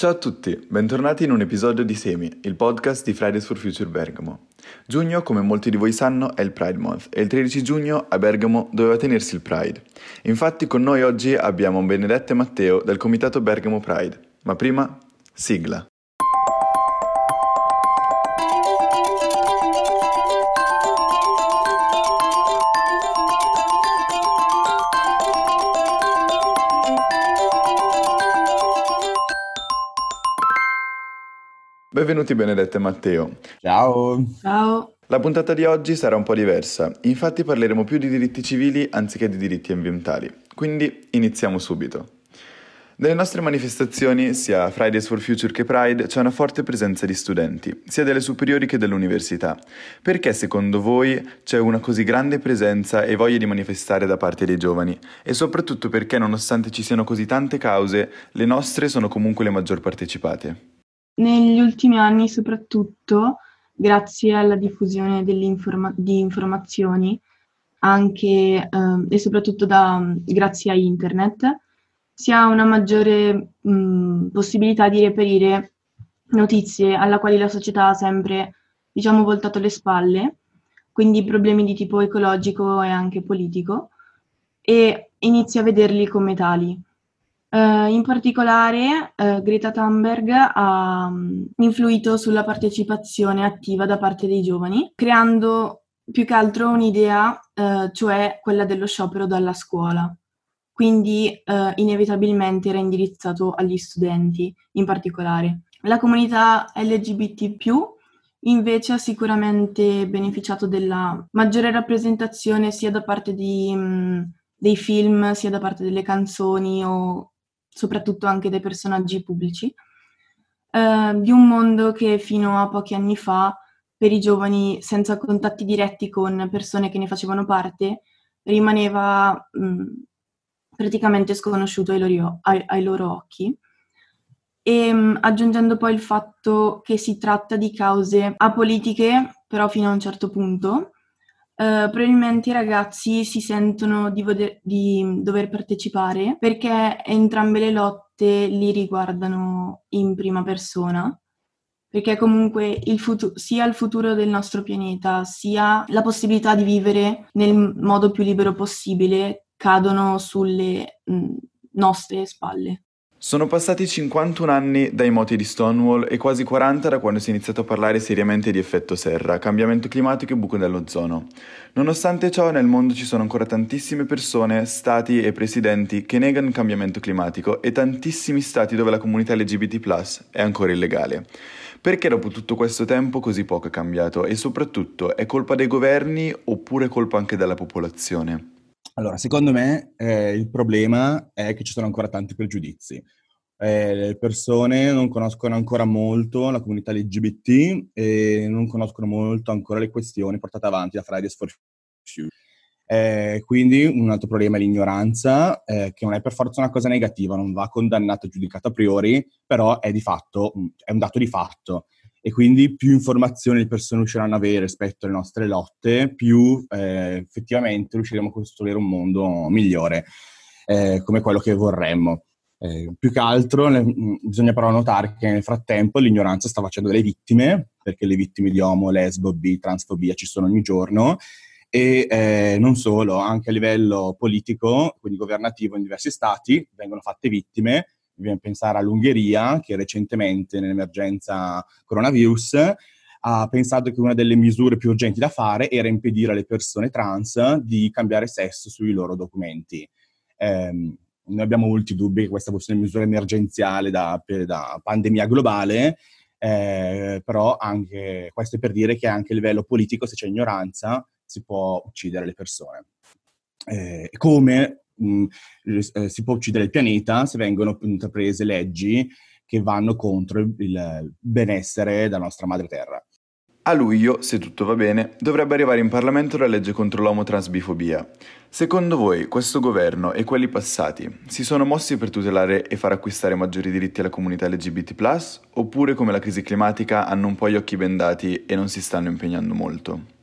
Ciao a tutti, bentornati in un episodio di Semi, il podcast di Fridays for Future Bergamo. Giugno, come molti di voi sanno, è il Pride Month e il 13 giugno a Bergamo doveva tenersi il Pride. Infatti con noi oggi abbiamo Benedetta e Matteo del comitato Bergamo Pride. Ma prima, sigla. Benvenuti Benedetta e Matteo. Ciao. Ciao. La puntata di oggi sarà un po' diversa, infatti parleremo più di diritti civili anziché di diritti ambientali. Quindi iniziamo subito. Nelle nostre manifestazioni, sia Fridays for Future che Pride, c'è una forte presenza di studenti, sia delle superiori che dell'università. Perché secondo voi c'è una così grande presenza e voglia di manifestare da parte dei giovani? E soprattutto perché, nonostante ci siano così tante cause, le nostre sono comunque le maggior partecipate? Negli ultimi anni soprattutto, grazie alla diffusione di informazioni, anche eh, e soprattutto da, grazie a internet, si ha una maggiore mh, possibilità di reperire notizie alla quali la società ha sempre, diciamo, voltato le spalle, quindi problemi di tipo ecologico e anche politico, e inizia a vederli come tali. Uh, in particolare uh, Greta Thunberg ha um, influito sulla partecipazione attiva da parte dei giovani, creando più che altro un'idea, uh, cioè quella dello sciopero dalla scuola. Quindi inevitabilmente era indirizzato agli studenti in particolare. La comunità LGBT invece ha sicuramente beneficiato della maggiore rappresentazione sia da parte di, mh, dei film, sia da parte delle canzoni o soprattutto anche dai personaggi pubblici, eh, di un mondo che fino a pochi anni fa, per i giovani senza contatti diretti con persone che ne facevano parte, rimaneva mh, praticamente sconosciuto ai loro, ai, ai loro occhi. E mh, aggiungendo poi il fatto che si tratta di cause apolitiche, però fino a un certo punto, Uh, probabilmente i ragazzi si sentono di, vode- di, dover partecipare perché entrambe le lotte li riguardano in prima persona, perché comunque il futu- sia il futuro del nostro pianeta, sia la possibilità di vivere nel modo più libero possibile cadono sulle mh, nostre spalle. Sono passati 51 anni dai moti di Stonewall e quasi 40 da quando si è iniziato a parlare seriamente di effetto serra, cambiamento climatico e buco dell'ozono. Nonostante ciò, nel mondo ci sono ancora tantissime persone, stati e presidenti che negano il cambiamento climatico e tantissimi stati dove la comunità LGBT è ancora illegale. Perché dopo tutto questo tempo così poco è cambiato e soprattutto è colpa dei governi oppure colpa anche della popolazione? Allora, secondo me eh, il problema è che ci sono ancora tanti pregiudizi. Eh, le persone non conoscono ancora molto la comunità LGBT e non conoscono molto ancora le questioni portate avanti da Fridays for Future. Eh, quindi un altro problema è l'ignoranza, eh, che non è per forza una cosa negativa, non va condannata e giudicata a priori, però è di fatto, è un dato di fatto e quindi più informazioni le persone riusciranno ad avere rispetto alle nostre lotte, più eh, effettivamente riusciremo a costruire un mondo migliore, eh, come quello che vorremmo. Eh, più che altro mm, bisogna però notare che nel frattempo l'ignoranza sta facendo delle vittime, perché le vittime di omo, lesbo, bi, transfobia ci sono ogni giorno, e eh, non solo, anche a livello politico, quindi governativo in diversi stati, vengono fatte vittime Dobbiamo pensare all'Ungheria che recentemente nell'emergenza coronavirus ha pensato che una delle misure più urgenti da fare era impedire alle persone trans di cambiare sesso sui loro documenti. Eh, noi abbiamo molti dubbi che questa fosse una misura emergenziale da, da pandemia globale, eh, però anche, questo è per dire che anche a livello politico, se c'è ignoranza, si può uccidere le persone. Eh, come mh, eh, si può uccidere il pianeta se vengono intraprese leggi che vanno contro il benessere della nostra madre terra. A luglio, se tutto va bene, dovrebbe arrivare in Parlamento la legge contro l'omotransbifobia. Secondo voi, questo governo e quelli passati si sono mossi per tutelare e far acquistare maggiori diritti alla comunità LGBT, oppure come la crisi climatica hanno un po' gli occhi bendati e non si stanno impegnando molto?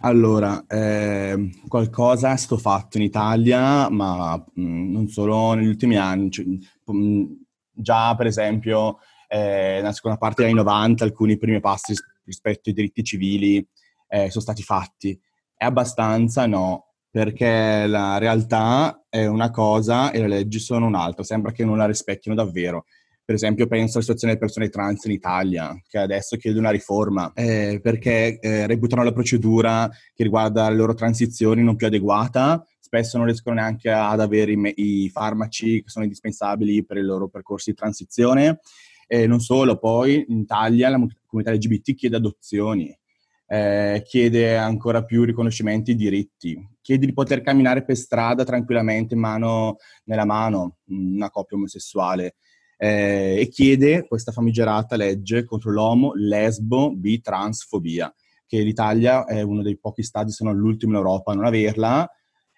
Allora, eh, qualcosa è stato fatto in Italia, ma mh, mm, non solo negli ultimi anni. Cioè, mh, mm, già, per esempio, eh, nella seconda parte degli anni 90 alcuni primi passi rispetto ai diritti civili eh, sono stati fatti. È abbastanza no, perché la realtà è una cosa e le leggi sono un'altra, sembra che non la rispecchino davvero. Per esempio, penso alla situazione delle persone trans in Italia, che adesso chiede una riforma eh, perché eh, reputano la procedura che riguarda le loro transizioni non più adeguata. Spesso non riescono neanche ad avere i, me- i farmaci che sono indispensabili per i loro percorsi di transizione. E non solo, poi in Italia la comunità LGBT chiede adozioni, eh, chiede ancora più riconoscimenti di diritti, chiede di poter camminare per strada tranquillamente mano nella mano, una coppia omosessuale eh, e chiede questa famigerata legge contro l'omo, lesbo, bi, transfobia, che l'Italia è uno dei pochi stati, se non l'ultimo in Europa a non averla,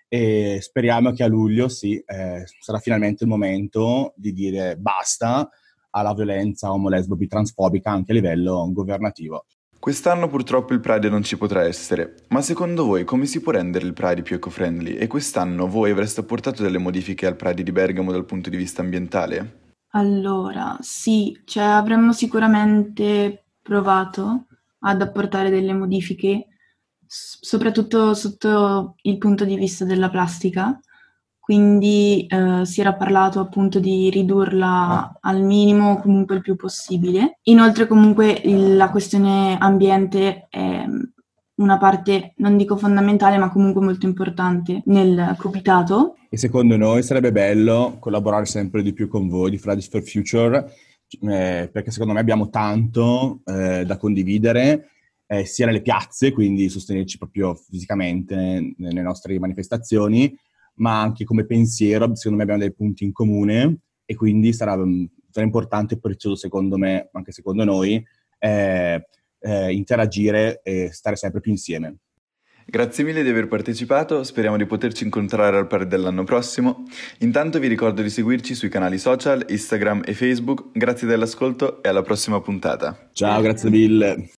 e speriamo che a luglio sì, eh, sarà finalmente il momento di dire basta alla violenza omo, lesbo, bi, anche a livello governativo. Quest'anno purtroppo il Pride non ci potrà essere, ma secondo voi come si può rendere il Pride più eco-friendly? E quest'anno voi avreste apportato delle modifiche al Pride di Bergamo dal punto di vista ambientale? Allora, sì, cioè avremmo sicuramente provato ad apportare delle modifiche, soprattutto sotto il punto di vista della plastica. Quindi eh, si era parlato appunto di ridurla al minimo comunque il più possibile. Inoltre comunque il- la questione ambiente è una parte, non dico fondamentale, ma comunque molto importante nel comitato. E secondo noi sarebbe bello collaborare sempre di più con voi di Fridays for Future, eh, perché secondo me abbiamo tanto eh, da condividere, eh, sia nelle piazze, quindi sostenerci proprio fisicamente nelle nostre manifestazioni, ma anche come pensiero, secondo me abbiamo dei punti in comune e quindi sarà, sarà importante e prezioso secondo me, anche secondo noi, eh, eh, interagire e stare sempre più insieme. Grazie mille di aver partecipato, speriamo di poterci incontrare al Pari dell'anno prossimo. Intanto vi ricordo di seguirci sui canali social, Instagram e Facebook. Grazie dell'ascolto e alla prossima puntata. Ciao, grazie mille.